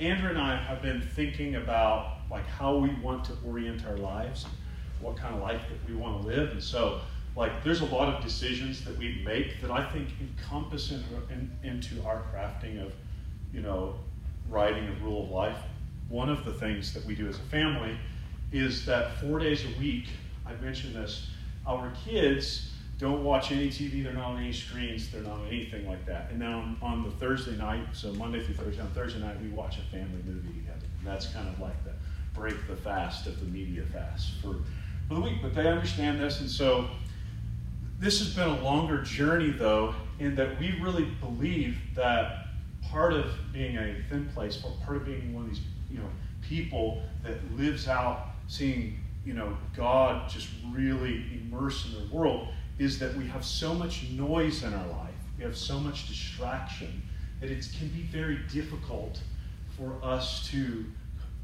Andrea and I have been thinking about like how we want to orient our lives, what kind of life that we want to live, and so like there's a lot of decisions that we make that I think encompass in, in, into our crafting of, you know, writing a rule of life. One of the things that we do as a family is that four days a week, I mentioned this, our kids don't watch any TV, they're not on any screens, they're not on anything like that. And then on, on the Thursday night, so Monday through Thursday, on Thursday night, we watch a family movie together. And that's kind of like the break the fast of the media fast for, for the week. But they understand this, and so this has been a longer journey, though, in that we really believe that part of being a thin place, or part of being one of these, you know, people that lives out seeing, you know, God just really immersed in the world, is that we have so much noise in our life, we have so much distraction that it can be very difficult for us to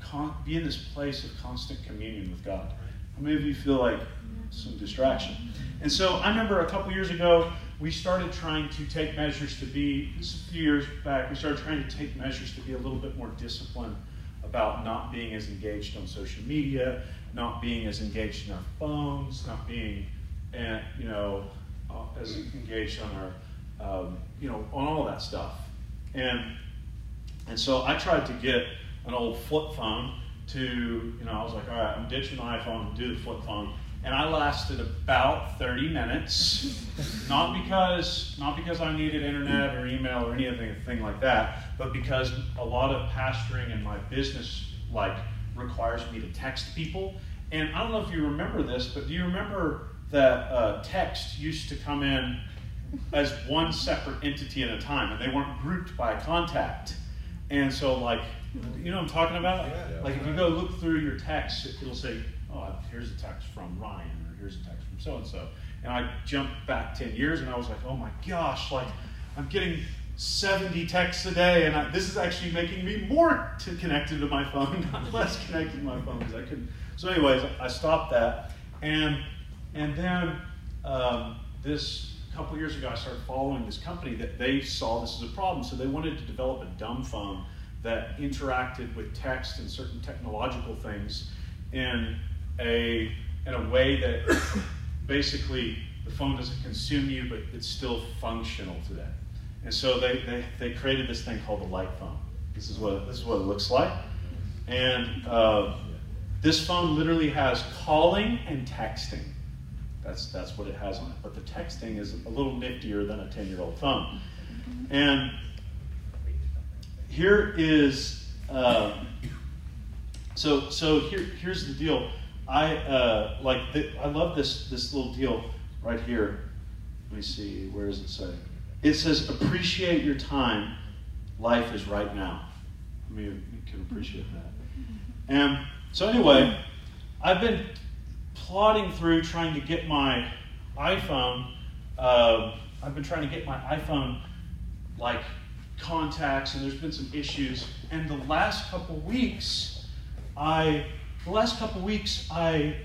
con- be in this place of constant communion with God. How many of you feel like some distraction? And so I remember a couple years ago, we started trying to take measures to be, this is a few years back, we started trying to take measures to be a little bit more disciplined about not being as engaged on social media, not being as engaged in our phones, not being, uh, you know, uh, as engaged on our, um, you know, on all that stuff. And and so I tried to get an old flip phone to, you know, I was like, all right, I'm ditching the iPhone and do the flip phone and I lasted about 30 minutes. not because not because I needed internet or email or anything like that, but because a lot of pastoring and my business like requires me to text people. And I don't know if you remember this, but do you remember that uh, text used to come in as one separate entity at a time, and they weren't grouped by contact. And so, like, you know what I'm talking about? Like, if you go look through your text, it'll say oh, here's a text from Ryan, or here's a text from so and so. And I jumped back 10 years and I was like, oh my gosh, like I'm getting 70 texts a day, and I, this is actually making me more to connected to my phone, not less connected to my phone because I couldn't. So, anyways, I stopped that, and and then um, this couple years ago, I started following this company that they saw this as a problem, so they wanted to develop a dumb phone that interacted with text and certain technological things in a in a way that basically the phone doesn't consume you, but it's still functional today. And so they, they, they created this thing called the light phone. This is what this is what it looks like. And uh, this phone literally has calling and texting. That's that's what it has on it. But the texting is a little niftier than a 10-year-old phone. And here is uh, so so here here's the deal. I uh, like the, I love this this little deal right here. Let me see. Where does it say? It says, "Appreciate your time. Life is right now." I mean, you can appreciate that. And so anyway, I've been plodding through trying to get my iPhone. Uh, I've been trying to get my iPhone like contacts, and there's been some issues. And the last couple weeks, I the last couple weeks, I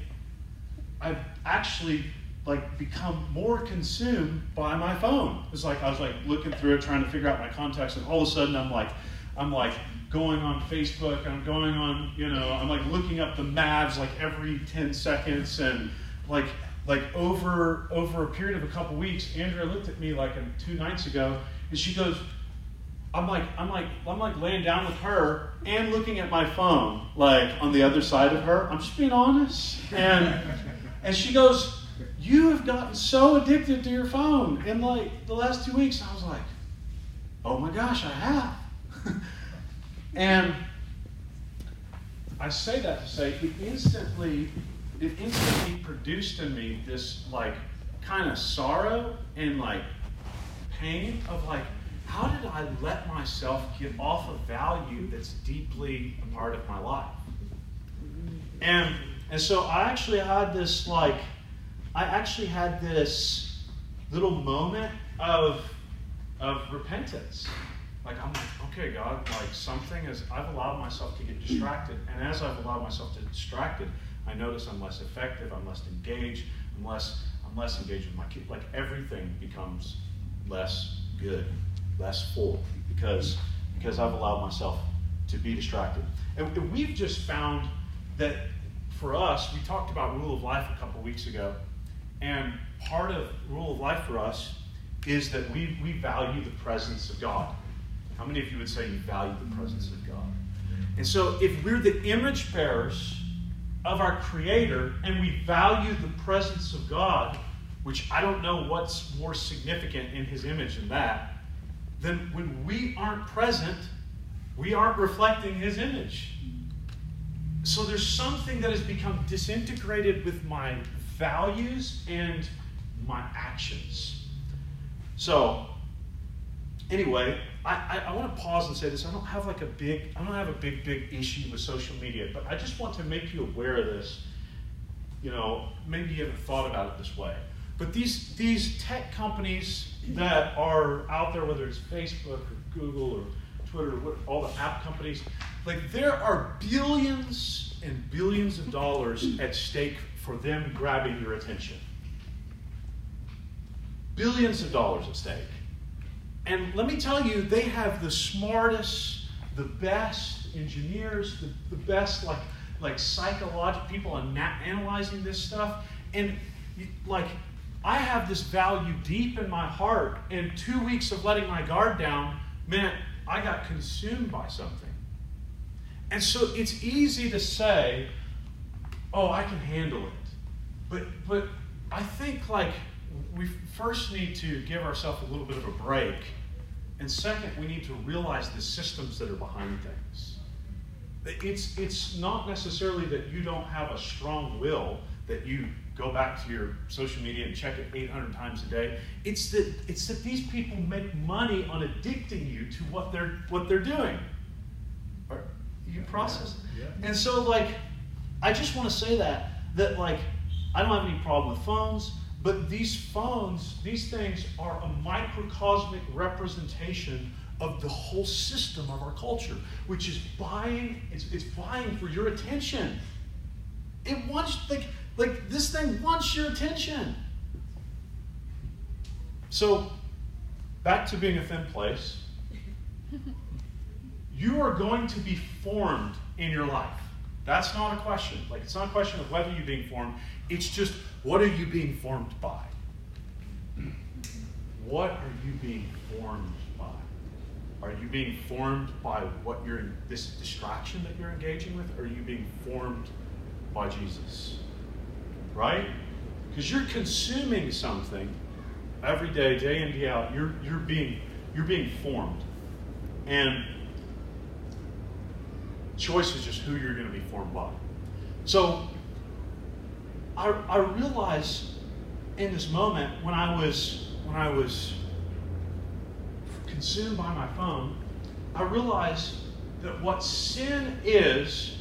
I've actually like become more consumed by my phone. It's like I was like looking through it, trying to figure out my contacts, and all of a sudden I'm like, I'm like going on Facebook, I'm going on, you know, I'm like looking up the Mavs like every 10 seconds, and like like over over a period of a couple weeks, Andrea looked at me like two nights ago, and she goes, I'm like, I'm like, I'm like laying down with her and looking at my phone, like on the other side of her. I'm just being honest. And and she goes, You have gotten so addicted to your phone in like the last two weeks. I was like, Oh my gosh, I have. and I say that to say it instantly, it instantly produced in me this like kind of sorrow and like pain of like how did I let myself get off a value that's deeply a part of my life? And and so I actually had this like I actually had this little moment of of repentance. Like I'm like, okay, God, like something is I've allowed myself to get distracted. And as I've allowed myself to get distracted, I notice I'm less effective, I'm less engaged, I'm less I'm less engaged with my kid. Like everything becomes less good less full because because I've allowed myself to be distracted. And we've just found that for us, we talked about rule of life a couple weeks ago, and part of rule of life for us is that we, we value the presence of God. How many of you would say you value the presence of God? And so, if we're the image bearers of our Creator and we value the presence of God, which I don't know what's more significant in His image than that, then when we aren't present, we aren't reflecting His image. So there's something that has become disintegrated with my values and my actions. So, anyway, I, I, I want to pause and say this. I don't have like a big, I don't have a big, big issue with social media, but I just want to make you aware of this. You know, maybe you haven't thought about it this way. But these, these tech companies that are out there, whether it's Facebook or Google or Twitter, or all the app companies, like there are billions and billions of dollars at stake for them grabbing your attention. Billions of dollars at stake. And let me tell you, they have the smartest, the best engineers, the, the best like like psychological people analyzing this stuff. And like I have this value deep in my heart, and two weeks of letting my guard down meant I got consumed by something. And so it's easy to say, oh, I can handle it. But, but I think like we first need to give ourselves a little bit of a break. And second, we need to realize the systems that are behind things. It's, it's not necessarily that you don't have a strong will, that you go back to your social media and check it 800 times a day. It's that, it's that these people make money on addicting you to what they're, what they're doing. You process it? Yeah. And so, like, I just want to say that, that, like, I don't have any problem with phones, but these phones, these things are a microcosmic representation of the whole system of our culture, which is buying, it's, it's buying for your attention. It wants, like, like this thing wants your attention. So, back to being a thin place. You are going to be formed in your life. That's not a question. Like, it's not a question of whether you're being formed. It's just, what are you being formed by? What are you being formed by? Are you being formed by what you're in, this distraction that you're engaging with? Or are you being formed by Jesus? right? Because you're consuming something every day, day in, day out. You're, you're, being, you're being formed. And choice is just who you're going to be formed by. So I, I realized in this moment when I was when I was consumed by my phone, I realized that what sin is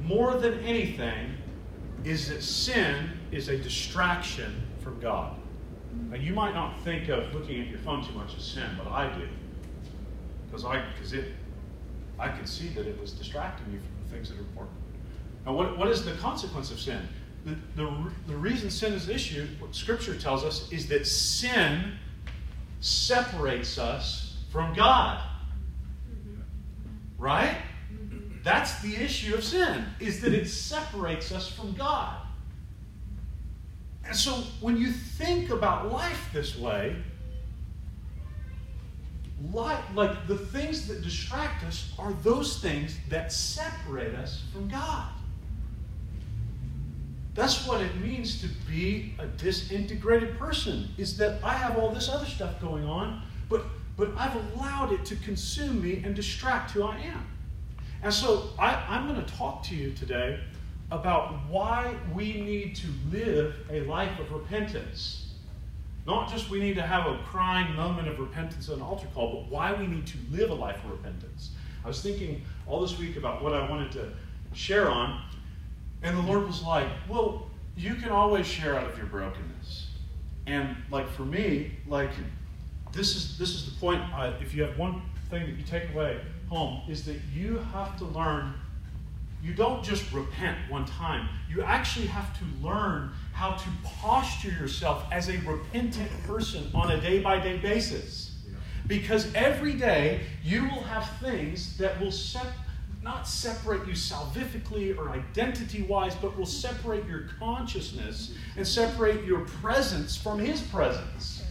more than anything is that sin is a distraction from God. Now, you might not think of looking at your phone too much as sin, but I do. Because I, because it, I could see that it was distracting you from the things that are important. Now, what, what is the consequence of sin? The, the, the reason sin is issue, what Scripture tells us, is that sin separates us from God. Right? That's the issue of sin, is that it separates us from God. And so when you think about life this way, like, like the things that distract us are those things that separate us from God. That's what it means to be a disintegrated person, is that I have all this other stuff going on, but, but I've allowed it to consume me and distract who I am. And so I, I'm going to talk to you today about why we need to live a life of repentance. Not just we need to have a crying moment of repentance at an altar call, but why we need to live a life of repentance. I was thinking all this week about what I wanted to share on, and the Lord was like, Well, you can always share out of your brokenness. And like for me, like this is this is the point. Uh, if you have one thing that you take away home is that you have to learn, you don't just repent one time. You actually have to learn how to posture yourself as a repentant person on a day by day basis. Because every day you will have things that will set not separate you salvifically or identity wise, but will separate your consciousness and separate your presence from His presence.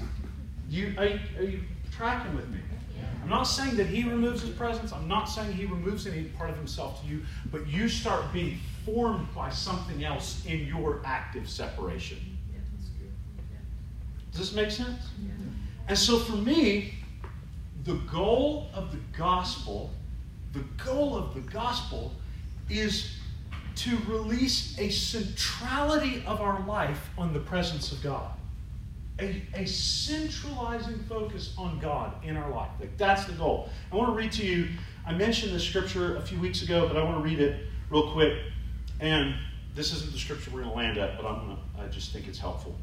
You, are, are you tracking with me? I'm not saying that He removes His presence. I'm not saying He removes any part of Himself to you, but you start being formed by something else in your active separation. Does this make sense? And so for me, the goal of the gospel the goal of the gospel is to release a centrality of our life on the presence of God. A, a centralizing focus on God in our life. Like that's the goal. I want to read to you, I mentioned this scripture a few weeks ago, but I want to read it real quick. And this isn't the scripture we're going to land at, but I'm gonna, I just think it's helpful.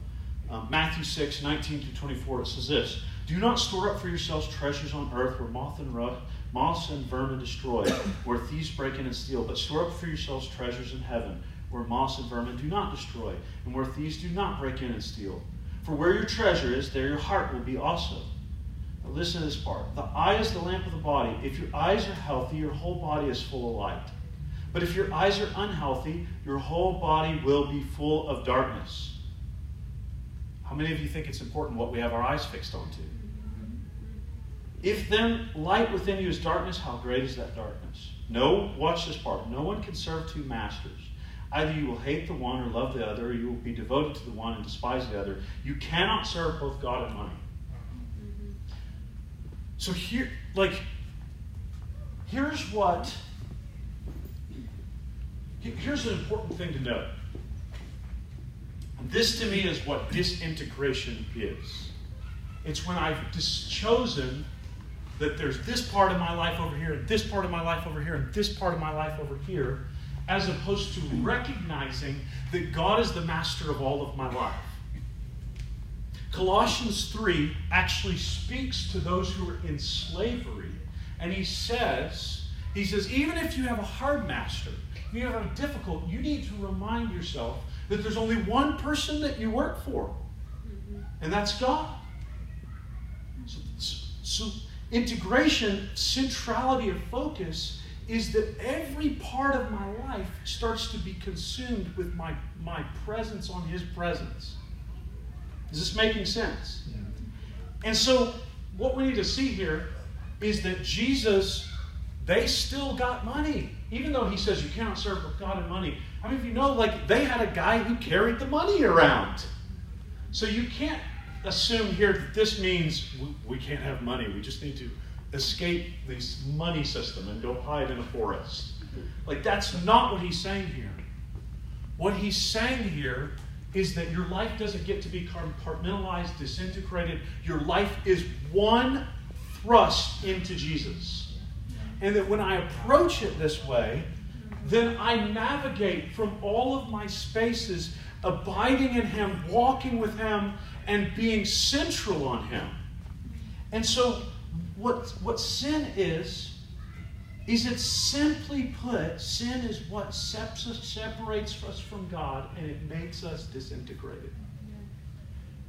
Um, Matthew 6, 19 to 24, it says this Do not store up for yourselves treasures on earth where moth and rust moths and vermin destroy, where thieves break in and steal. But store up for yourselves treasures in heaven, where moths and vermin do not destroy, and where thieves do not break in and steal. For where your treasure is, there your heart will be also. Now listen to this part. The eye is the lamp of the body. If your eyes are healthy, your whole body is full of light. But if your eyes are unhealthy, your whole body will be full of darkness. How many of you think it's important what we have our eyes fixed onto? If then light within you is darkness, how great is that darkness? No, watch this part. No one can serve two masters. Either you will hate the one or love the other, or you will be devoted to the one and despise the other. You cannot serve both God and money. So here, like, here's what, here's an important thing to note. This to me is what disintegration is. It's when I've just chosen that there's this part of my life over here, and this part of my life over here, and this part of my life over here, as opposed to recognizing that God is the master of all of my life. Colossians 3 actually speaks to those who are in slavery, and he says, he says, even if you have a hard master, you have a difficult, you need to remind yourself that there's only one person that you work for, and that's God. So, so Integration, centrality of focus, is that every part of my life starts to be consumed with my, my presence on His presence. Is this making sense? Yeah. And so, what we need to see here is that Jesus, they still got money. Even though he says you cannot serve with God and money. I mean, if you know, like, they had a guy who carried the money around? So you can't assume here that this means we can't have money. We just need to escape this money system and go hide in a forest. Like, that's not what he's saying here. What he's saying here is that your life doesn't get to be compartmentalized, disintegrated. Your life is one thrust into Jesus. And that when I approach it this way, then I navigate from all of my spaces, abiding in Him, walking with Him, and being central on Him. And so, what, what sin is, is it simply put, sin is what separates us from God and it makes us disintegrated.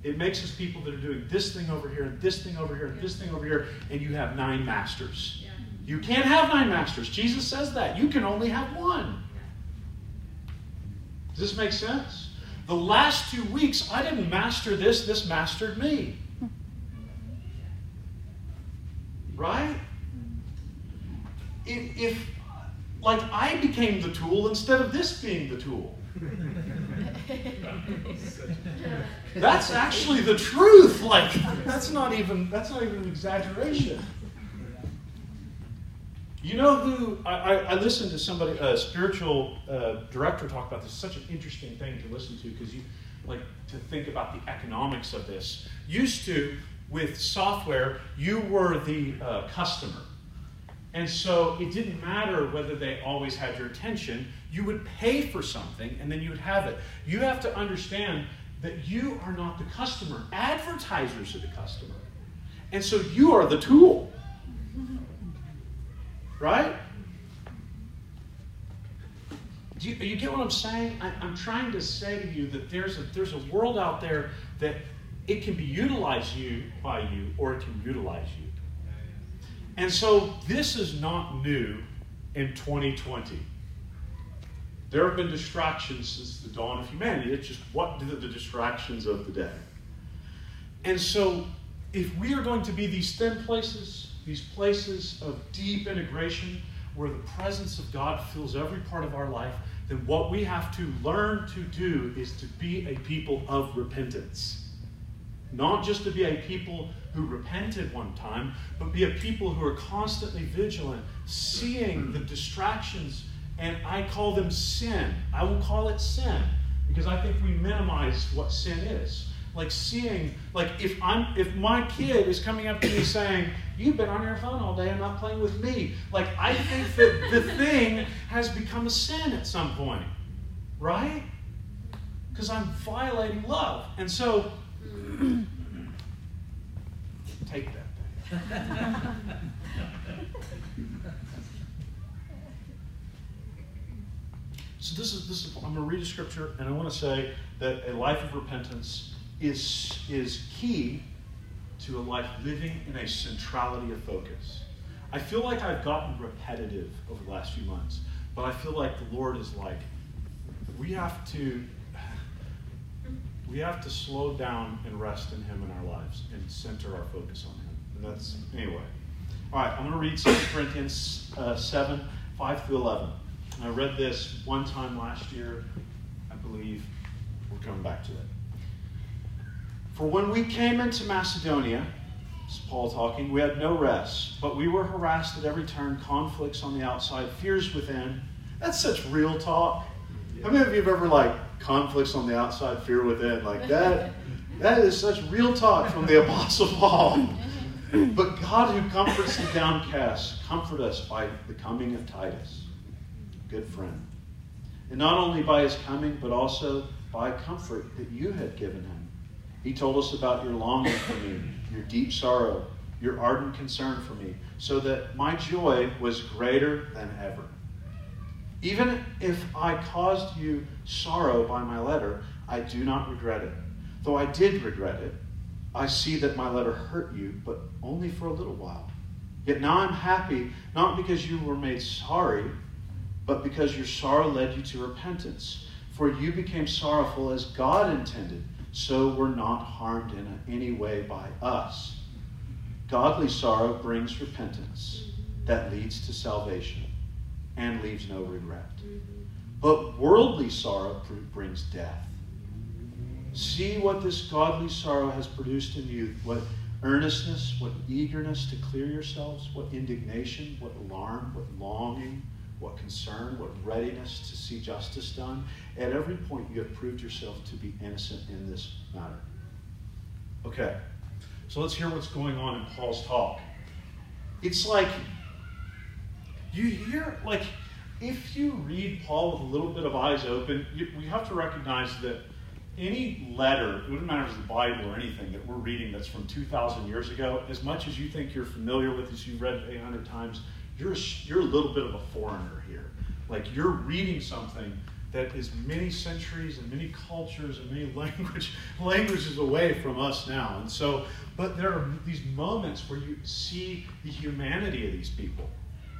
It makes us people that are doing this thing over here, and this thing over here, and this thing over here, and you have nine masters. You can't have nine masters. Jesus says that. You can only have one. Does this make sense? The last two weeks, I didn't master this, this mastered me. Right? If, if, like, I became the tool instead of this being the tool. that's actually the truth. Like, that's not even, that's not even an exaggeration. You know who I, I, I, listened to somebody, a spiritual uh, director, talk about this. It's such an interesting thing to listen to because you like to think about the economics of this. Used to, with software, you were the uh, customer, and so it didn't matter whether they always had your attention. You would pay for something, and then you would have it. You have to understand that you are not the customer. Advertisers are the customer, and so you are the tool. Right? Do you, you, get what I'm saying? I, am trying to say to you that there's a, there's a world out there that it can be utilized you by you or it can utilize you. And so this is not new in 2020. There have been distractions since the dawn of humanity. It's just what the distractions of the day? And so, if we are going to be these thin places, these places of deep integration where the presence of God fills every part of our life, then what we have to learn to do is to be a people of repentance. Not just to be a people who repented one time, but be a people who are constantly vigilant, seeing the distractions, and I call them sin. I will call it sin because I think we minimize what sin is. Like seeing, like if I'm if my kid is coming up to me saying, You've been on your phone all day and not playing with me. Like I think that the thing has become a sin at some point. Right? Because I'm violating love. And so take that so this is this is I'm gonna read a scripture and I want to say that a life of repentance is is key to a life living in a centrality of focus. I feel like I've gotten repetitive over the last few months, but I feel like the Lord is like, we have to we have to slow down and rest in Him in our lives and center our focus on Him. And that's, anyway. All right, I'm going to read 2 Corinthians uh, 7 5 through 11. And I read this one time last year, I believe. We're coming back to it. For when we came into Macedonia, this Paul talking, we had no rest, but we were harassed at every turn, conflicts on the outside, fears within. That's such real talk. How many of you have ever like conflicts on the outside, fear within? Like that, that is such real talk from the Apostle Paul. But God who comforts the downcast, comfort us by the coming of Titus, good friend. And not only by his coming, but also by comfort that you had given him. He told us about your longing for me, your deep sorrow, your ardent concern for me, so that my joy was greater than ever. Even if I caused you sorrow by my letter, I do not regret it. Though I did regret it, I see that my letter hurt you, but only for a little while. Yet now I'm happy, not because you were made sorry, but because your sorrow led you to repentance. For you became sorrowful as God intended, so were not harmed in any way by us. Godly sorrow brings repentance that leads to salvation and leaves no regret. But worldly sorrow brings death. See what this godly sorrow has produced in you what earnestness, what eagerness to clear yourselves, what indignation, what alarm, what longing, what concern, what readiness to see justice done. At every point, you have proved yourself to be innocent in this matter. Okay, so let's hear what's going on in Paul's talk. It's like you hear, like, if you read Paul with a little bit of eyes open, you, we have to recognize that any letter, it wouldn't matter if it's the Bible or anything that we're reading that's from 2,000 years ago, as much as you think you're familiar with this, you've read it 800 times, you're, you're a little bit of a foreigner here. Like you're reading something that is many centuries and many cultures and many language, languages away from us now. And so, but there are these moments where you see the humanity of these people.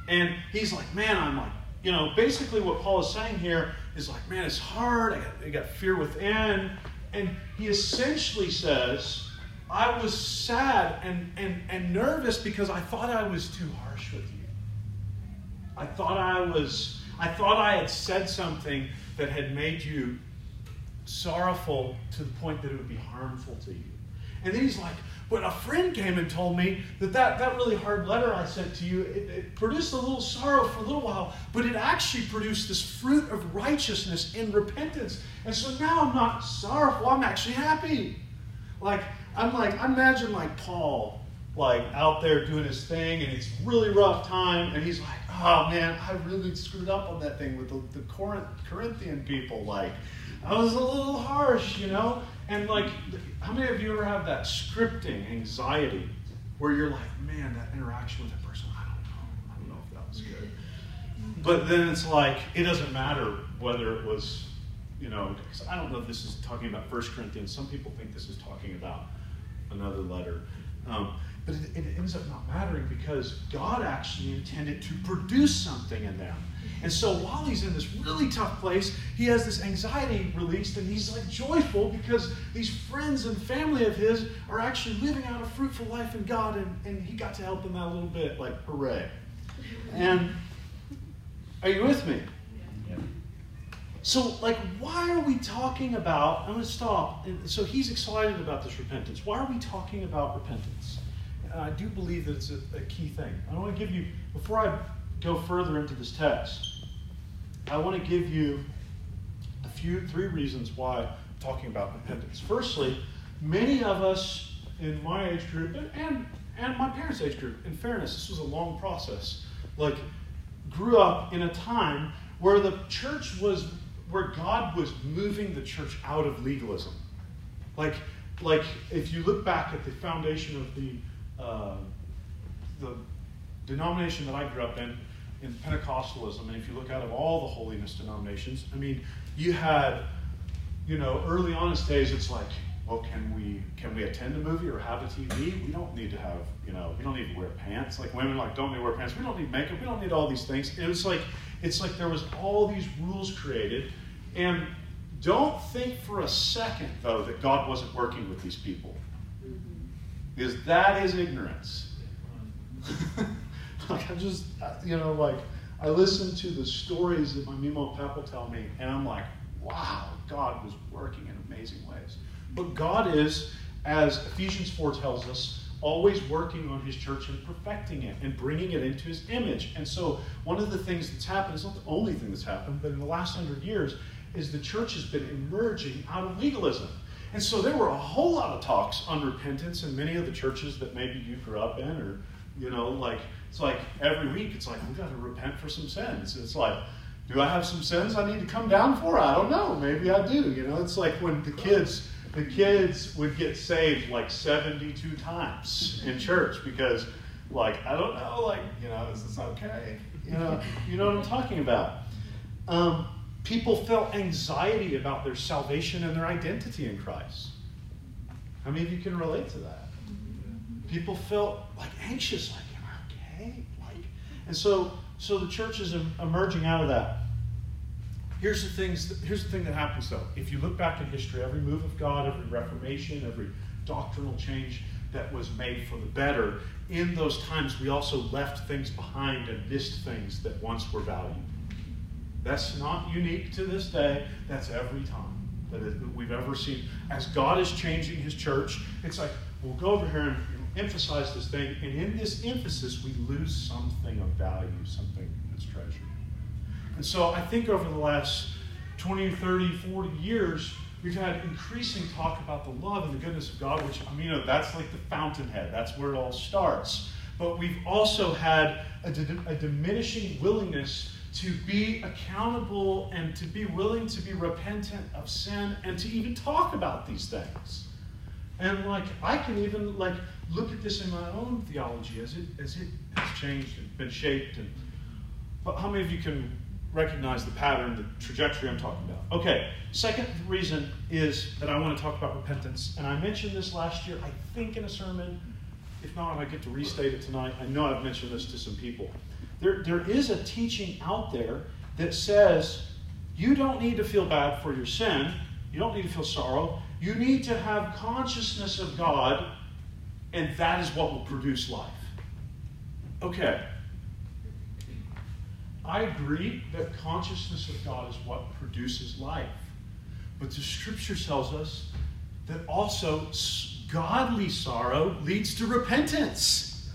And he's like, man, I'm like, you know, basically what Paul is saying here is like, man, it's hard. I got, I got fear within. And he essentially says, I was sad and, and, and nervous because I thought I was too harsh with you. I thought I was, I thought I had said something that had made you sorrowful to the point that it would be harmful to you. And then he's like, but a friend came and told me that that, that really hard letter I sent to you, it, it, produced a little sorrow for a little while, but it actually produced this fruit of righteousness in repentance. And so now I'm not sorrowful, I'm actually happy. Like, I'm like, I imagine like Paul, like out there doing his thing, and it's really rough time, and he's like, oh man, I really screwed up on that thing with the, the Corinthian people. Like, I was a little harsh, you know? And like, how many of you ever have that scripting anxiety where you're like, man, that interaction with that person, I don't know. I don't know if that was good. But then it's like, it doesn't matter whether it was, you know, I don't know if this is talking about First Corinthians. Some people think this is talking about another letter. Um, but it, it ends up not mattering because God actually intended to produce something in them. And so while he's in this really tough place, he has this anxiety released and he's like joyful because these friends and family of his are actually living out a fruitful life in God and, and he got to help them out a little bit. Like, hooray. And are you with me? So, like, why are we talking about? I'm going to stop. So, he's excited about this repentance. Why are we talking about repentance? I do believe that it's a, a key thing. I want to give you, before I go further into this text, I want to give you a few, three reasons why I'm talking about repentance. Firstly, many of us in my age group and, and my parents' age group, in fairness, this was a long process, like, grew up in a time where the church was, where God was moving the church out of legalism. Like, like if you look back at the foundation of the, uh, the denomination that I grew up in, in Pentecostalism, and if you look out of all the holiness denominations, I mean, you had, you know, early on its days, it's like, well, can we can we attend a movie or have a TV? We don't need to have, you know, we don't need to wear pants. Like women like don't need to wear pants. We don't need makeup. We don't need all these things. And it was like it's like there was all these rules created, and don't think for a second though that God wasn't working with these people, because that is ignorance. like I just, you know, like I listen to the stories that my Mimo Papa tell me, and I'm like, wow, God was working in amazing ways. But God is, as Ephesians 4 tells us, always working on his church and perfecting it and bringing it into his image. And so, one of the things that's happened, it's not the only thing that's happened, but in the last hundred years, is the church has been emerging out of legalism. And so, there were a whole lot of talks on repentance in many of the churches that maybe you grew up in, or, you know, like, it's like every week, it's like, we got to repent for some sins. It's like, do I have some sins I need to come down for? I don't know. Maybe I do. You know, it's like when the kids the kids would get saved like 72 times in church because like i don't know like you know is this okay you know you know what i'm talking about um, people felt anxiety about their salvation and their identity in christ how many of you can relate to that people felt like anxious like am i okay like and so so the church is emerging out of that Here's the things. Here's the thing that happens though. If you look back in history, every move of God, every reformation, every doctrinal change that was made for the better, in those times we also left things behind and missed things that once were valued. That's not unique to this day. That's every time that, we've ever seen. As God is changing His church, it's like we'll go over here and emphasize this thing, and in this emphasis, we lose something of value, something that's treasured. And so I think over the last 20, 30, 40 years, we've had increasing talk about the love and the goodness of God, which, I mean, you know, that's like the fountainhead. That's where it all starts. But we've also had a, a diminishing willingness to be accountable and to be willing to be repentant of sin and to even talk about these things. And like I can even like look at this in my own theology as it as it has changed and been shaped and but how many of you can recognize the pattern, the trajectory I'm talking about. Okay, second reason is that I want to talk about repentance. And I mentioned this last year, I think, in a sermon. If not, I get to restate it tonight. I know I've mentioned this to some people. There, there is a teaching out there that says you don't need to feel bad for your sin, you don't need to feel sorrow. You need to have consciousness of God, and that is what will produce life. Okay, I agree that consciousness of God is what produces life. But the scripture tells us that also godly sorrow leads to repentance.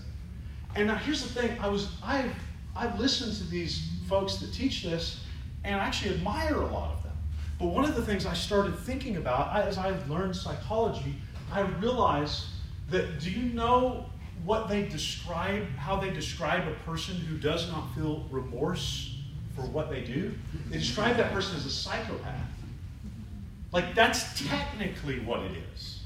And now here's the thing, I was I've I've listened to these folks that teach this, and I actually admire a lot of them. But one of the things I started thinking about as I learned psychology, I realized that do you know what they describe, how they describe a person who does not feel remorse for what they do. They describe that person as a psychopath. Like that's technically what it is.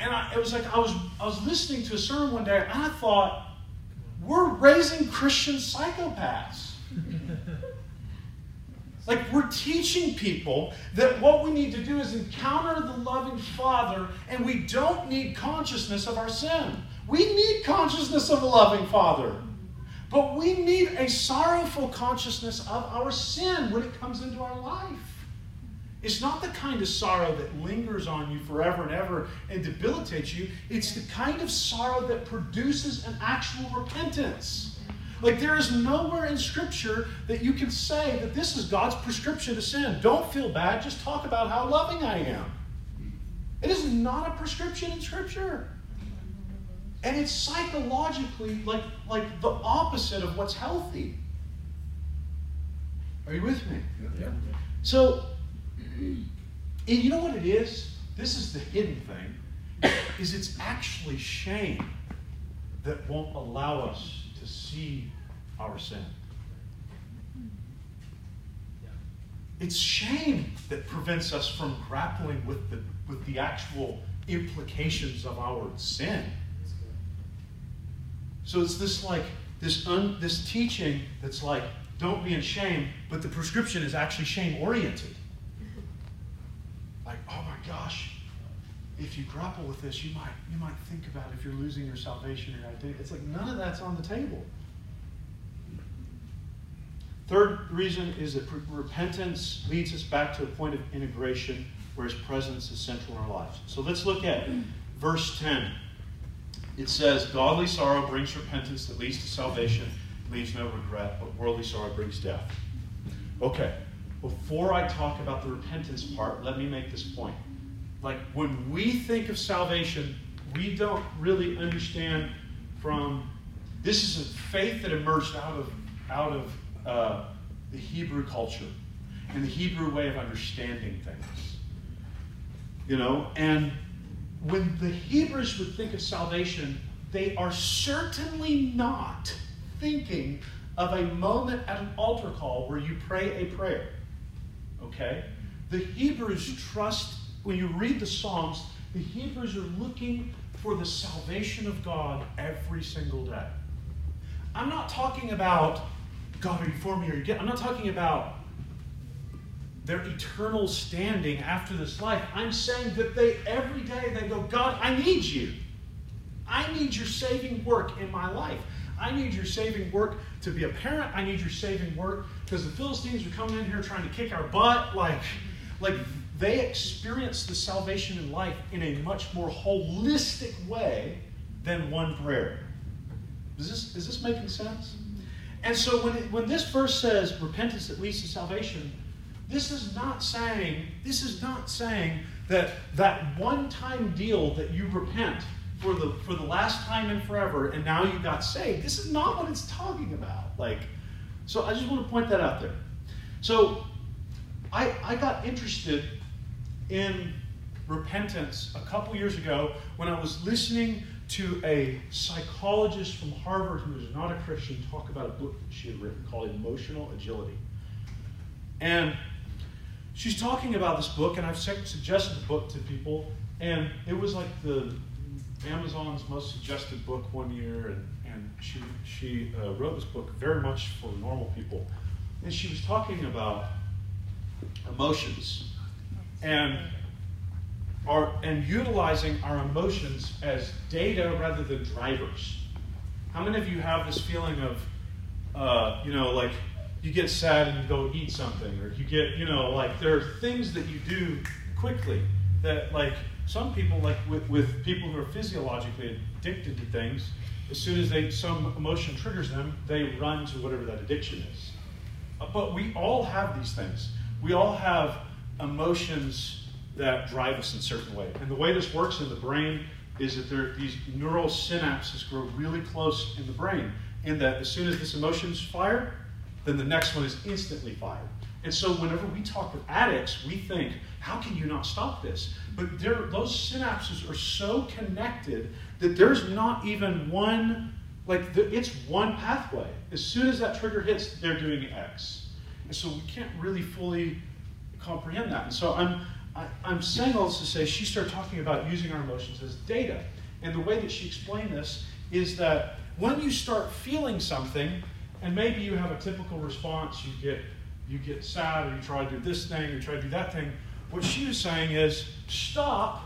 And I, it was like I was I was listening to a sermon one day, and I thought, we're raising Christian psychopaths. Like, we're teaching people that what we need to do is encounter the loving Father, and we don't need consciousness of our sin. We need consciousness of a loving Father. But we need a sorrowful consciousness of our sin when it comes into our life. It's not the kind of sorrow that lingers on you forever and ever and debilitates you. It's the kind of sorrow that produces an actual repentance. Like, there is nowhere in Scripture that you can say that this is God's prescription to sin. Don't feel bad, just talk about how loving I am. It is not a prescription in Scripture. And it's psychologically like, like the opposite of what's healthy. Are you with me? Yeah. So, you know what it is? This is the hidden thing. Is it's actually shame that won't allow us to see our sin. It's shame that prevents us from grappling with the, with the actual implications of our sin. So it's this like this un, this teaching that's like don't be in shame, but the prescription is actually shame oriented. Like, oh my gosh, if you grapple with this, you might you might think about if you're losing your salvation or identity. It's like none of that's on the table. Third reason is that repentance leads us back to a point of integration where His presence is central in our lives. So let's look at verse 10 it says, Godly sorrow brings repentance that leads to salvation, leaves no regret, but worldly sorrow brings death. Okay, before I talk about the repentance part, let me make this point. Like, when we think of salvation, we don't really understand from this is a faith that emerged out of out of uh, the Hebrew culture and the Hebrew way of understanding things. You know, and when the Hebrews would think of salvation, they are certainly not thinking of a moment at an altar call where you pray a prayer. Okay? The Hebrews trust, when you read the Psalms, the Hebrews are looking for the salvation of God every single day. I'm not talking about, God, are you for me or against? I'm not talking about their eternal standing after this life. I'm saying that they every day they go, God, I need you. I need your saving work in my life. I need your saving work to be a parent. I need your saving work because the Philistines were coming in here trying to kick our butt. Like, like they experience the salvation in life in a much more holistic way than one prayer. Is this, is this making sense? And so when, it, when this verse says repentance that leads to salvation, this is not saying, this is not saying that that one-time deal that you repent for the for the last time and forever and now you got saved. This is not what it's talking about. Like, so I just want to point that out there. So I I got interested in repentance a couple years ago when I was listening to a psychologist from Harvard who is not a Christian talk about a book that she had written called Emotional Agility. And she's talking about this book, and I've suggested the book to people, and it was like the Amazon's most suggested book one year, and, she, she uh, wrote this book very much for normal people. And she was talking about emotions and, our, and utilizing our emotions as data rather than drivers. How many of you have this feeling of, uh, you know, like you get sad and you go eat something, or you get, you know, like there are things that you do quickly that, like, some people, like with, with people who are physiologically addicted to things, as soon as they some emotion triggers them, they run to whatever that addiction is. Uh, but we all have these things. We all have emotions that drive us in a certain way. And the way this works in the brain is that there these neural synapses grow really close in the brain. In that as soon as this emotion is fired, then the next one is instantly fired. And so whenever we talk with addicts, we think, how can you not stop this? But those synapses are so connected that there's not even one, like the, it's one pathway. As soon as that trigger hits, they're doing X. And so we can't really fully comprehend that. And so I'm, I, am i am saying all this to say she started talking about using our emotions as data. And the way that she explained this is that when you start feeling something, and maybe you have a typical response, you get you get sad or you try to do this thing or you try to do that thing. What she was saying is stop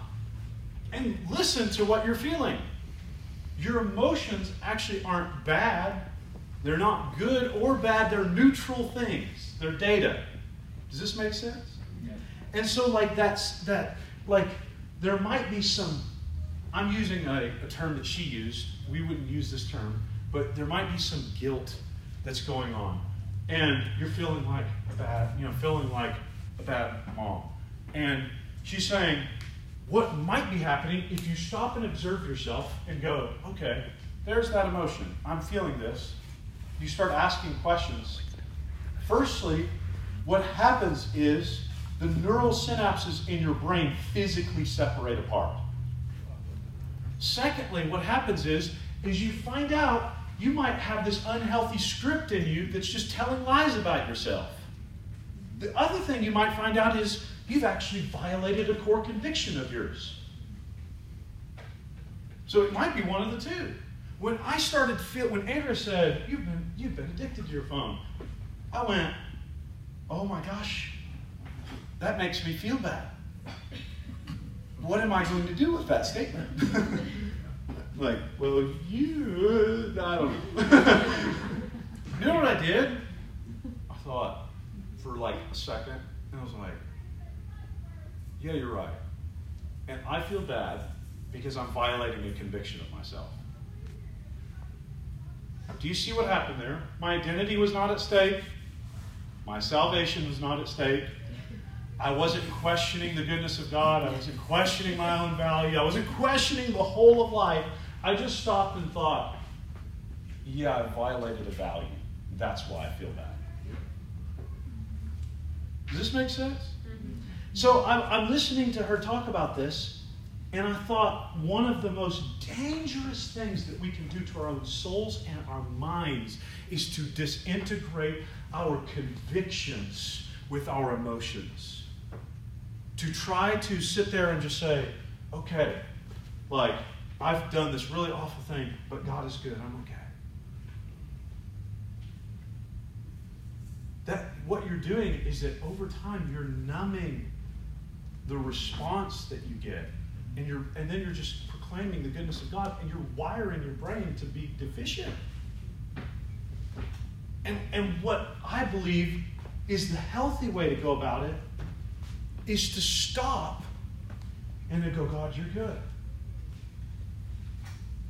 and listen to what you're feeling. Your emotions actually aren't bad. They're not good or bad. They're neutral things. They're data. Does this make sense? Yeah. And so, like, that's that, like, there might be some, I'm using a, a term that she used. We wouldn't use this term, but there might be some guilt that's going on. And you're feeling like a bad, you know, feeling like a bad mom. And she's saying, what might be happening if you stop and observe yourself and go, okay, there's that emotion. I'm feeling this. You start asking questions. Firstly, what happens is the neural synapses in your brain physically separate apart. Secondly, what happens is, is you find out you might have this unhealthy script in you that's just telling lies about yourself. The other thing you might find out is you've actually violated a core conviction of yours. So it might be one of the two. When I started feel, when Andrew said, you've been, you've been addicted to your phone, I went, oh my gosh, that makes me feel bad. What am I going to do with that statement? like, well, you, I don't know. you know what I did? I thought for like a second, and I was like, yeah, you're right. And I feel bad because I'm violating a conviction of myself. Do you see what happened there? My identity was not at stake. My salvation was not at stake. I wasn't questioning the goodness of God. I wasn't questioning my own value. I wasn't questioning the whole of life. I just stopped and thought, yeah, I violated a value. That's why I feel bad. Does this make sense? So I'm, I'm listening to her talk about this, and I thought one of the most dangerous things that we can do to our own souls and our minds is to disintegrate our convictions with our emotions. To try to sit there and just say, okay, like, I've done this really awful thing, but God is good. I'm okay. That what you're doing is that over time you're numbing the response that you get. And you're and then you're just proclaiming the goodness of God and you're wiring your brain to be deficient. And and what I believe is the healthy way to go about it is to stop and then go, God, you're good.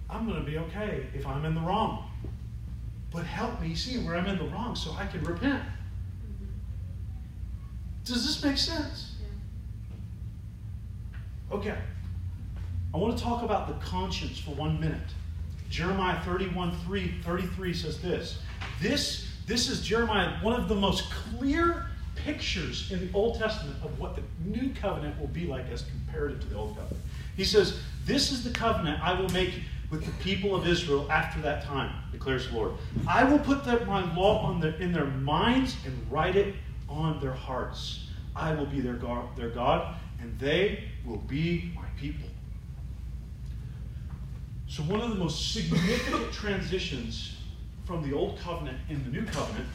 I'm going to be okay if I'm in the wrong. But help me see where I'm in the wrong so I can repent. Mm-hmm. Does this make sense? Okay. I want to talk about the conscience for one minute. Jeremiah 31 3, 33 says this. This, this is Jeremiah, one of the most clear pictures in the Old Testament of what the new covenant will be like as compared to the Old Covenant. He says, This is the covenant I will make with the people of Israel after that time, declares the Lord. I will put the, my law on their, in their minds and write it on their hearts. I will be their God, their God, and they will be my people. So, one of the most significant transitions from the Old Covenant in the New Covenant,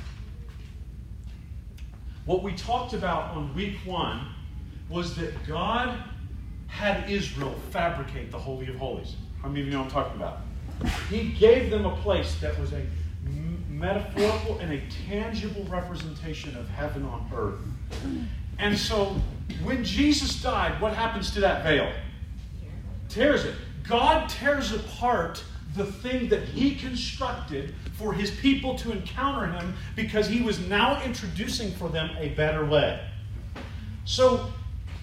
what we talked about on week one was that God had Israel fabricate the Holy of Holies. How many of you know I'm talking about? He gave them a place that was a metaphorical and a tangible representation of heaven on earth. And so when Jesus died, what happens to that veil? Tears it. God tears apart the thing that he constructed for his people to encounter him because he was now introducing for them a better way. So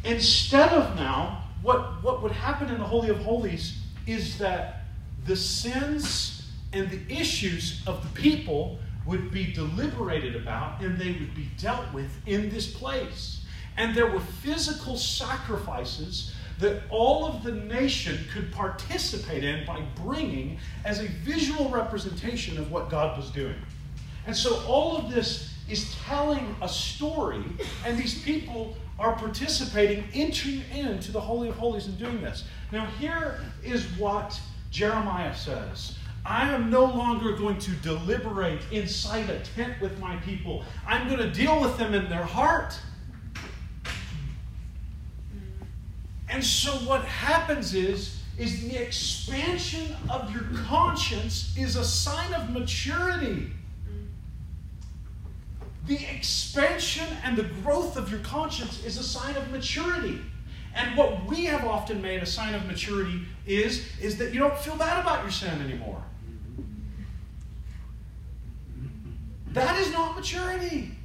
instead of now, what, what would happen in the Holy of Holies is that the sins and the issues of the people would be deliberated about and they would be dealt with in this place. And there were physical sacrifices that all of the nation could participate in by bringing as a visual representation of what God was doing. And so all of this is telling a story, and these people are participating, entering into the Holy of Holies and doing this. Now, here is what Jeremiah says I am no longer going to deliberate inside a tent with my people. I'm going to deal with them in their heart. And so what happens is is the expansion of your conscience is a sign of maturity. The expansion and the growth of your conscience is a sign of maturity. And what we have often made a sign of maturity is, is that you don't feel bad about your sin anymore. That is not maturity.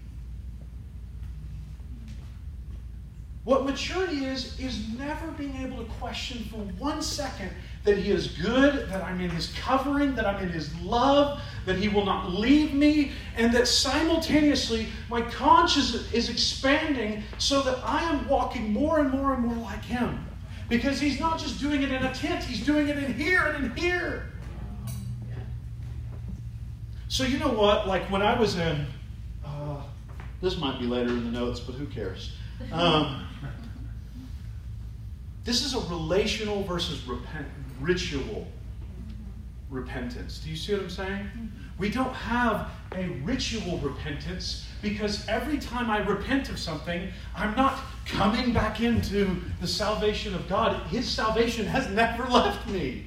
What maturity is, is never being able to question for one second that He is good, that I'm in His covering, that I'm in His love, that He will not leave me, and that simultaneously my conscience is expanding so that I am walking more and more and more like Him. Because He's not just doing it in a tent, He's doing it in here and in here. So, you know what? Like when I was in, uh, this might be later in the notes, but who cares? Um, this is a relational versus repent, ritual repentance. Do you see what I'm saying? Mm-hmm. We don't have a ritual repentance because every time I repent of something, I'm not coming back into the salvation of God. His salvation has never left me.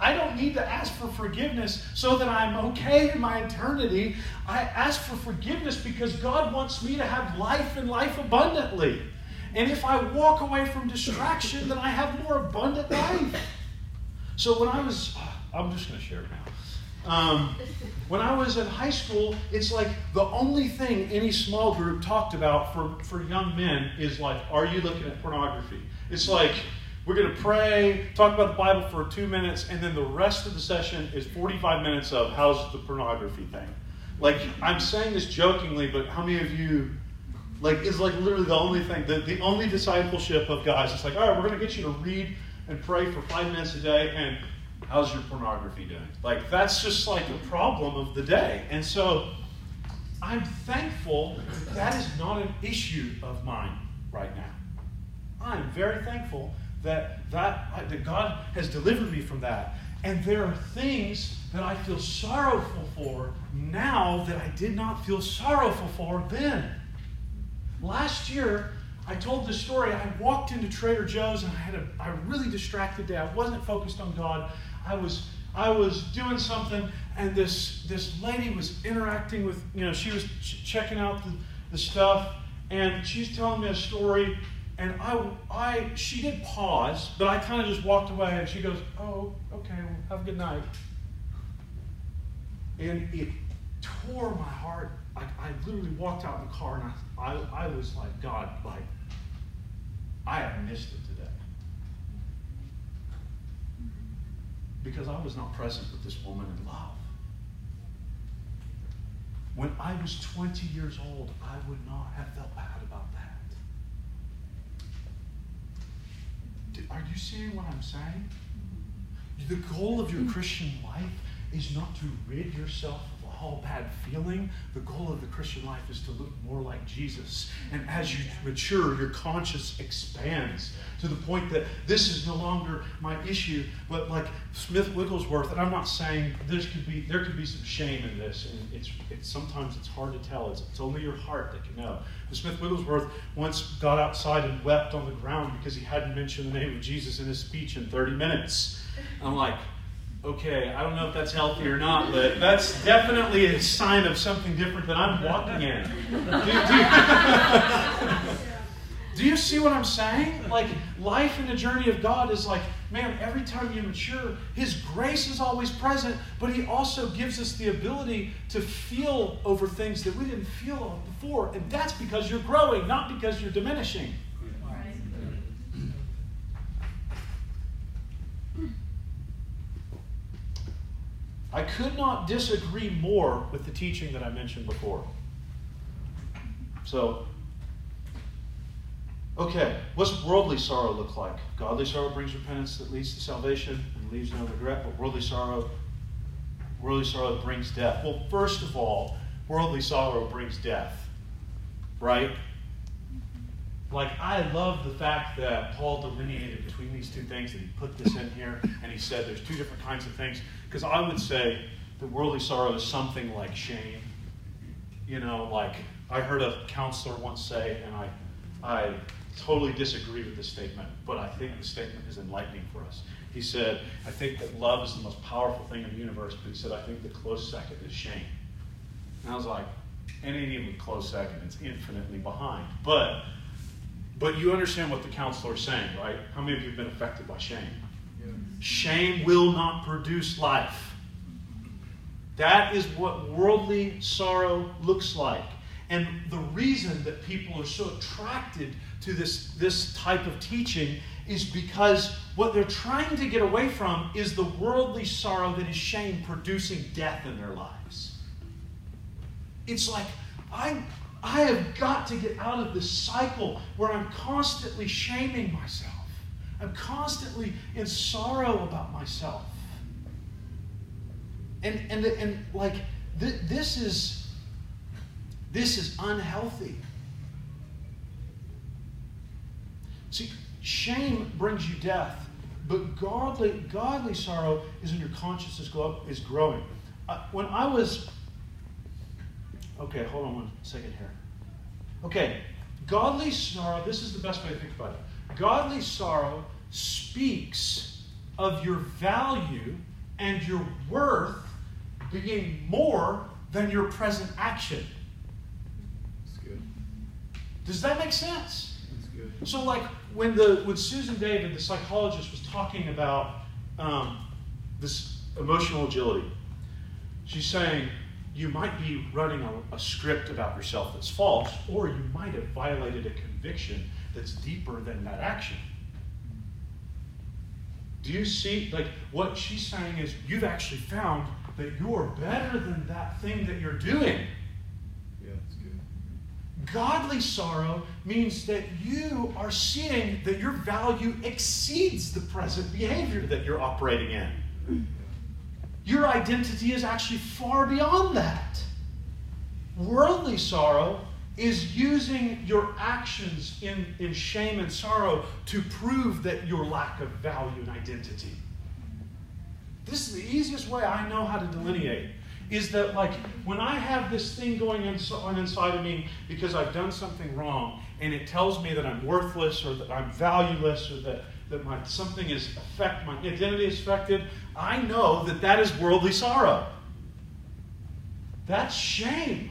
I don't need to ask for forgiveness so that I'm okay in my eternity. I ask for forgiveness because God wants me to have life and life abundantly. And if I walk away from distraction, then I have more abundant life. So when I was, I'm just going to share it now. Um, when I was in high school, it's like the only thing any small group talked about for, for young men is like, are you looking at pornography? It's like, we're going to pray, talk about the Bible for two minutes, and then the rest of the session is 45 minutes of how's the pornography thing. Like, I'm saying this jokingly, but how many of you, like, is like literally the only thing, the, the only discipleship of guys, it's like, all right, we're going to get you to read and pray for five minutes a day, and how's your pornography doing? Like, that's just like a problem of the day. And so, I'm thankful that, that is not an issue of mine right now. I'm very thankful that, that, that God has delivered me from that. And there are things that I feel sorrowful for now that I did not feel sorrowful for then. Last year, I told this story. I walked into Trader Joe's and I had a, a really distracted day. I wasn't focused on God. I was I was doing something, and this this lady was interacting with you know she was ch- checking out the, the stuff, and she's telling me a story and I, I, she did pause, but I kind of just walked away, and she goes, "Oh, okay, well, have a good night." And it tore my heart. I, I literally walked out in the car, and I, I, I was like, "God, like, I have missed it today." Because I was not present with this woman in love. When I was 20 years old, I would not have felt bad about that. Are you seeing what I'm saying? The goal of your mm-hmm. Christian life is not to rid yourself all bad feeling. The goal of the Christian life is to look more like Jesus. And as you mature, your conscience expands to the point that this is no longer my issue. But like Smith Wigglesworth, and I'm not saying could be there could be some shame in this, and it's, it's sometimes it's hard to tell. It's, it's only your heart that can know. But Smith Wigglesworth once got outside and wept on the ground because he hadn't mentioned the name of Jesus in his speech in 30 minutes. I'm like, okay, I don't know if that's healthy or not, but that's definitely a sign of something different that I'm walking in. Do, do, do you see what I'm saying? Like, life in the journey of God is like, man, every time you mature, His grace is always present, but He also gives us the ability to feel over things that we didn't feel before. And that's because you're growing, not because you're diminishing. I could not disagree more with the teaching that I mentioned before. So, okay, what's worldly sorrow look like? Godly sorrow brings repentance that leads to salvation and leaves no regret, but worldly sorrow, worldly sorrow brings death. Well, first of all, worldly sorrow brings death, right? Like I love the fact that Paul delineated between these two things and he put this in here and he said there's two different kinds of things. Because I would say that worldly sorrow is something like shame. You know, like I heard a counselor once say, and I, I totally disagree with this statement, but I think the statement is enlightening for us. He said, I think that love is the most powerful thing in the universe, but he said, I think the close second is shame. And I was like, it ain't even close second, it's infinitely behind. But but you understand what the counselor is saying, right? How many of you have been affected by shame? Shame will not produce life. That is what worldly sorrow looks like. And the reason that people are so attracted to this, this type of teaching is because what they're trying to get away from is the worldly sorrow that is shame producing death in their lives. It's like, I, I have got to get out of this cycle where I'm constantly shaming myself. I'm constantly in sorrow about myself. And, and, and like, th- this is this is unhealthy. See, shame brings you death, but godly, godly sorrow is when your conscience is, is growing. Uh, when I was, okay, hold on one second here. Okay, godly sorrow, this is the best way to think about it. Godly sorrow speaks of your value and your worth being more than your present action. That's good. Does that make sense? That's good. So, like when the when Susan David, the psychologist, was talking about um, this emotional agility, she's saying you might be running a, a script about yourself that's false, or you might have violated a conviction that's deeper than that action. Do you see? Like what she's saying is you've actually found that you're better than that thing that you're doing. Yeah, that's good. Godly sorrow means that you are seeing that your value exceeds the present behavior that you're operating in. Your identity is actually far beyond that. Worldly sorrow is using your actions in, in shame and sorrow to prove that your lack of value and identity. This is the easiest way I know how to delineate is that like when I have this thing going on inside of me because I've done something wrong and it tells me that I'm worthless or that I'm valueless or that, that my something is affect my identity is affected, I know that that is worldly sorrow. That's shame.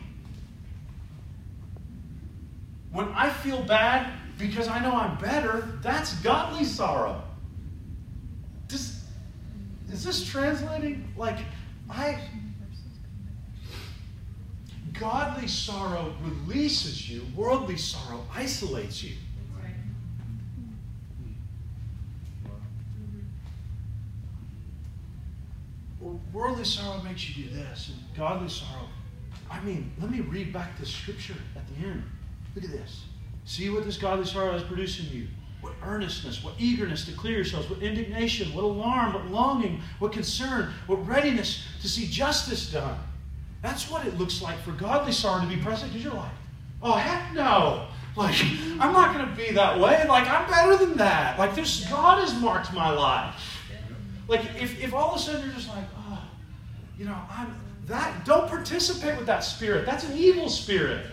When I feel bad because I know I'm better, that's godly sorrow. Does, is this translating? Like, I Godly sorrow releases you, worldly sorrow isolates you. Worldly sorrow makes you do this, and godly sorrow. I mean, let me read back the scripture at the end. Look at this. See what this godly sorrow has produced in you. What earnestness, what eagerness to clear yourselves, what indignation, what alarm, what longing, what concern, what readiness to see justice done. That's what it looks like for godly sorrow to be present because you're like, oh, heck no. Like, I'm not going to be that way. Like, I'm better than that. Like, this God has marked my life. Like, if, if all of a sudden you're just like, you know, I'm that, don't participate with that spirit. That's an evil spirit.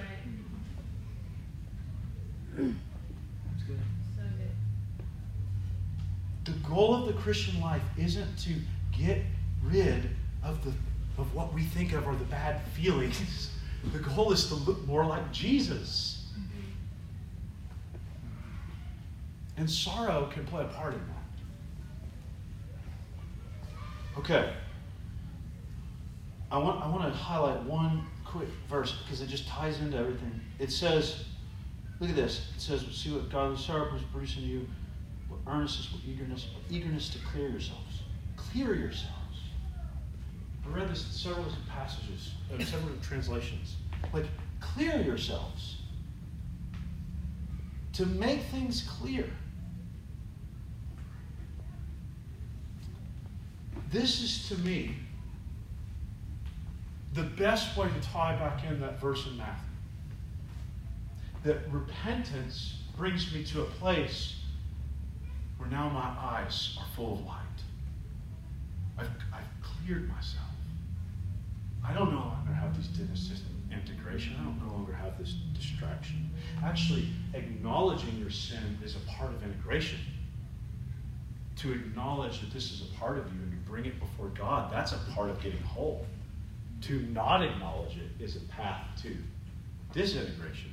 The goal of the Christian life isn't to get rid of the of what we think of are the bad feelings. The goal is to look more like Jesus. Mm-hmm. And sorrow can play a part in that. Okay. I want, I want to highlight one quick verse because it just ties into everything. It says, look at this. It says, see what godly sorrow is producing you, what earnestness, what eagerness, what eagerness to clear yourselves. Clear yourselves. I read this in several passages, uh, several translations. Like, clear yourselves. To make things clear. This is to me the best way to tie back in that verse in Matthew. that repentance brings me to a place where now my eyes are full of light. I've, I've cleared myself. I don't no longer have these integration. I don't no longer have this distraction. Actually, acknowledging your sin is a part of integration. To acknowledge that this is a part of you and to bring it before God, that's a part of getting whole. To not acknowledge it is a path to disintegration.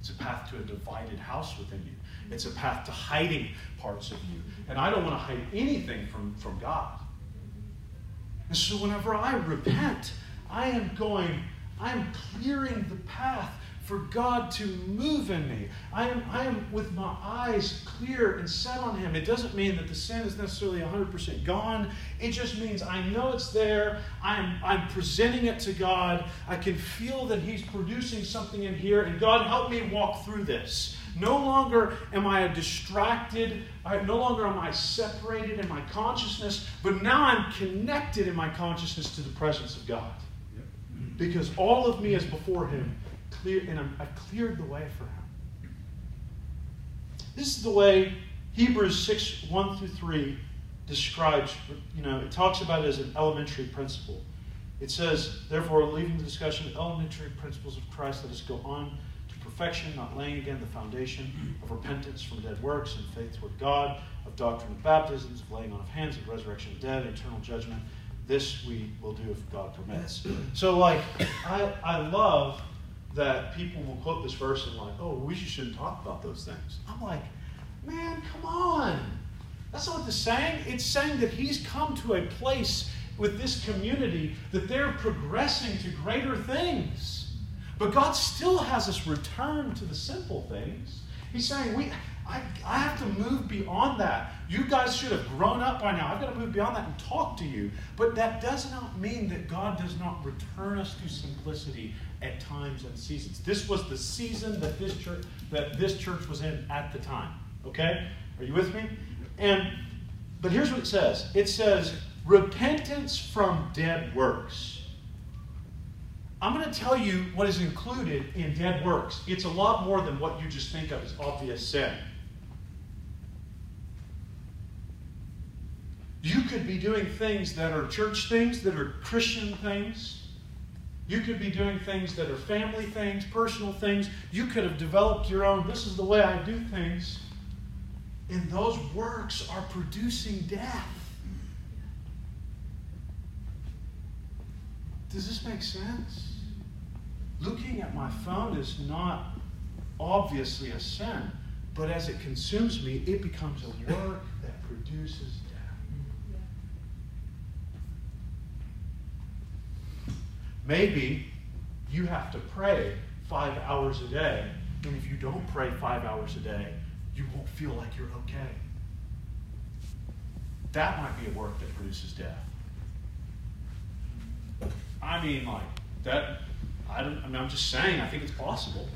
It's a path to a divided house within you. It's a path to hiding parts of you. And I don't want to hide anything from, from God. And so whenever I repent, I am going, I am clearing the path for God to move in me. I am, I am with my eyes clear and set on Him. It doesn't mean that the sin is necessarily 100% gone. It just means I know it's there. I'm, I'm presenting it to God. I can feel that He's producing something in here. And God, help me walk through this. No longer am I distracted. I, no longer am I separated in my consciousness, but now I'm connected in my consciousness to the presence of God. Because all of me is before Him clear, and i cleared the way for him. This is the way Hebrews 6 1 through 3 describes, you know, it talks about it as an elementary principle. It says, therefore, leaving the discussion of elementary principles of Christ, let us go on to perfection, not laying again the foundation of repentance from dead works and faith toward God, of doctrine of baptisms, of laying on of hands, of resurrection of dead, eternal judgment. This we will do if God permits. So, like, I, I love that people will quote this verse and like, oh, we shouldn't talk about those things. I'm like, man, come on. That's not what it's saying. It's saying that he's come to a place with this community that they're progressing to greater things. But God still has us return to the simple things. He's saying, we, I, I have to move beyond that. You guys should have grown up by now. I've got to move beyond that and talk to you. But that does not mean that God does not return us to simplicity at times and seasons. This was the season that this church that this church was in at the time. Okay? Are you with me? And but here's what it says. It says repentance from dead works. I'm going to tell you what is included in dead works. It's a lot more than what you just think of as obvious sin. You could be doing things that are church things, that are Christian things. You could be doing things that are family things, personal things. You could have developed your own, this is the way I do things. And those works are producing death. Does this make sense? Looking at my phone is not obviously a sin, but as it consumes me, it becomes a work that produces Maybe you have to pray five hours a day, and if you don't pray five hours a day, you won't feel like you're okay. That might be a work that produces death. I mean, like, that, I, don't, I mean, I'm just saying, I think it's possible.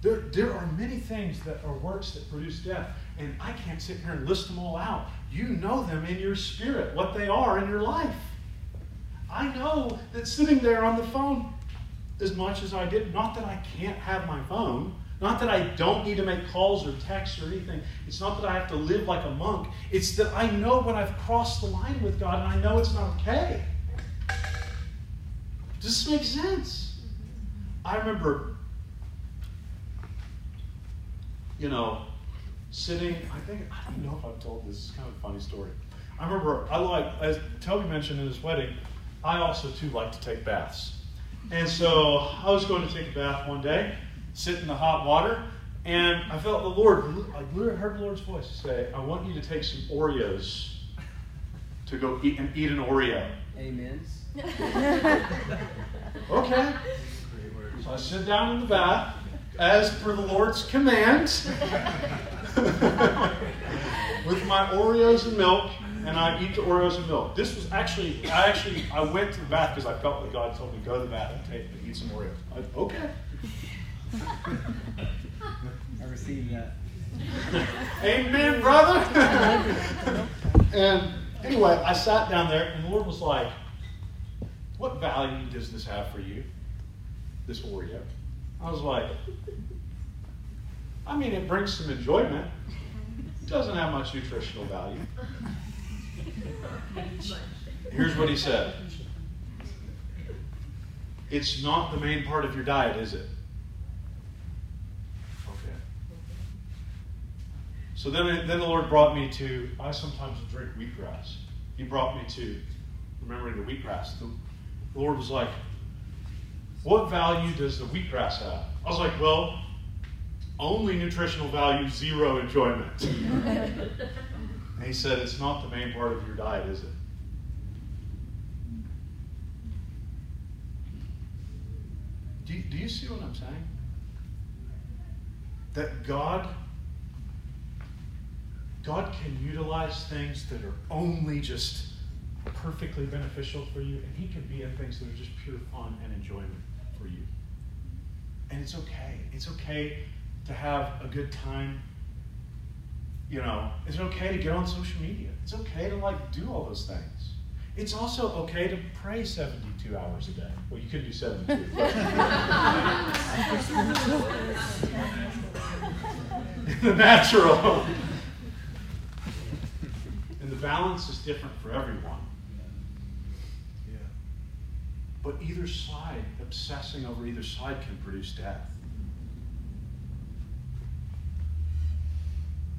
There, there are many things that are works that produce death, and I can't sit here and list them all out. You know them in your spirit, what they are in your life. I know that sitting there on the phone as much as I did, not that I can't have my phone, not that I don't need to make calls or texts or anything. It's not that I have to live like a monk. It's that I know when I've crossed the line with God and I know it's not okay. Does this make sense? I remember, you know, sitting, I think, I don't know if I've told this, it's kind of a funny story. I remember, I like, as Toby mentioned in his wedding, I also too like to take baths. And so I was going to take a bath one day, sit in the hot water, and I felt the Lord, I heard the Lord's voice say, I want you to take some Oreos to go eat and eat an Oreo. Amen. okay. So I sit down in the bath as per the Lord's command. with my Oreos and milk, and I eat the Oreos and milk. This was actually, I actually, I went to the bath because I felt like God told me go to the bath and take, and eat some Oreos. I, okay. I received that. Amen, brother. and anyway, I sat down there, and the Lord was like, what value does this have for you? This Oreo. I was like, I mean, it brings some enjoyment. It doesn't have much nutritional value. Here's what he said It's not the main part of your diet, is it? Okay. So then, then the Lord brought me to, I sometimes drink wheatgrass. He brought me to remembering the wheatgrass. The, the Lord was like, What value does the wheatgrass have? I was like, Well, only nutritional value, zero enjoyment. and he said, It's not the main part of your diet, is it? Do you, do you see what I'm saying? That God God can utilize things that are only just perfectly beneficial for you, and He can be in things that are just pure fun and enjoyment for you. And it's okay. It's okay to have a good time. You know, it's okay to get on social media. It's okay to like do all those things. It's also okay to pray 72 hours a day. Well, you could do 72. the natural. and the balance is different for everyone. But either side, obsessing over either side can produce death.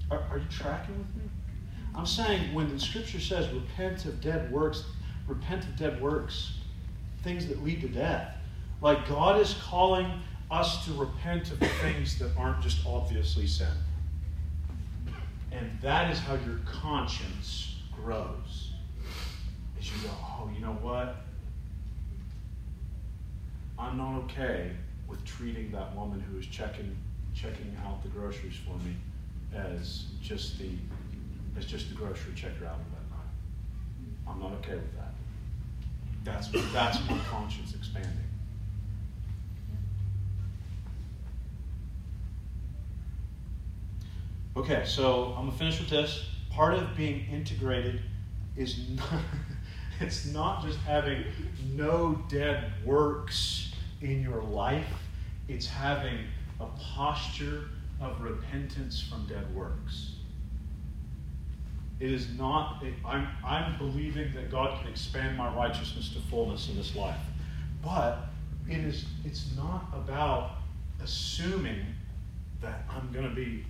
Are, are you tracking with me? I'm saying when the scripture says repent of dead works, repent of dead works, things that lead to death. Like God is calling us to repent of things that aren't just obviously sin. And that is how your conscience grows. As you go, oh, you know what? I'm not okay with treating that woman who is checking checking out the groceries for me as just the as just the grocery checker out of that night. I'm not okay with that. That's that's my conscience expanding. Okay, so I'm gonna finish with this. Part of being integrated is not it's not just having no dead works in your life, it's having a posture of repentance from dead works. It is not, I'm, I'm believing that God can expand my righteousness to fullness in this life. But it is, it's not about assuming that I'm going to be,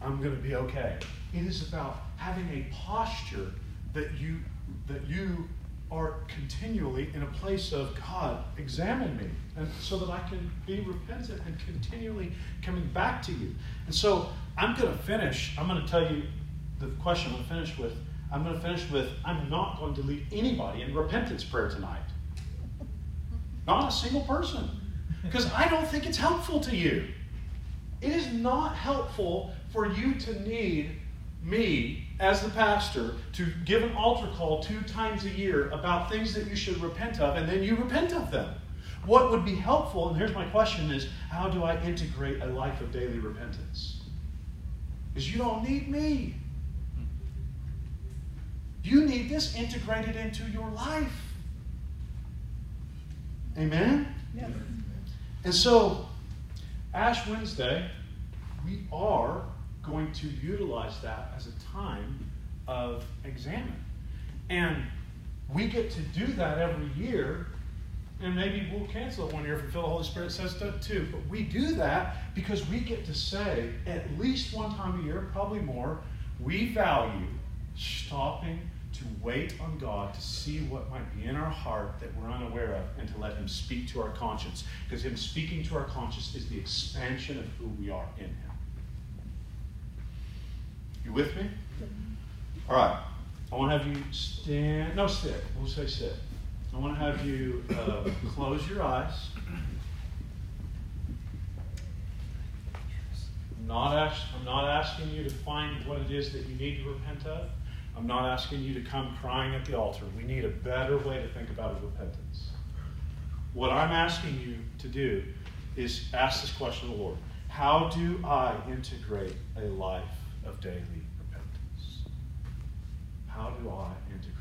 I'm going to be okay. It is about having a posture that you, that you are continually in a place of God, examine me, and so that I can be repentant and continually coming back to you. And so I'm going to finish. I'm going to tell you the question I'm going to finish with. I'm going to finish with I'm not going to lead anybody in repentance prayer tonight. Not a single person. Because I don't think it's helpful to you. It is not helpful for you to need me as the pastor to give an altar call two times a year about things that you should repent of, and then you repent of them. What would be helpful, and here's my question is how do I integrate a life of daily repentance? Because you don't need me. You need this integrated into your life. Amen? Yep. And so, Ash Wednesday, we are going to utilize that as a time of examine. And we get to do that every year, and maybe we'll cancel it one year if we feel the Holy Spirit says so too. But we do that because we get to say at least one time a year, probably more, we value stopping to wait on God to see what might be in our heart that we're unaware of and to let Him speak to our conscience. Because Him speaking to our conscience is the expansion of who we are in Him. You with me? All right. I want to have you stand. No, sit. We'll say sit. I want to have you uh, close your eyes, I'm not, ask, I'm not asking you to find what it is that you need to repent of. I'm not asking you to come crying at the altar. We need a better way to think about repentance. What I'm asking you to do is ask this question of the Lord How do I integrate a life of daily repentance? How do I integrate?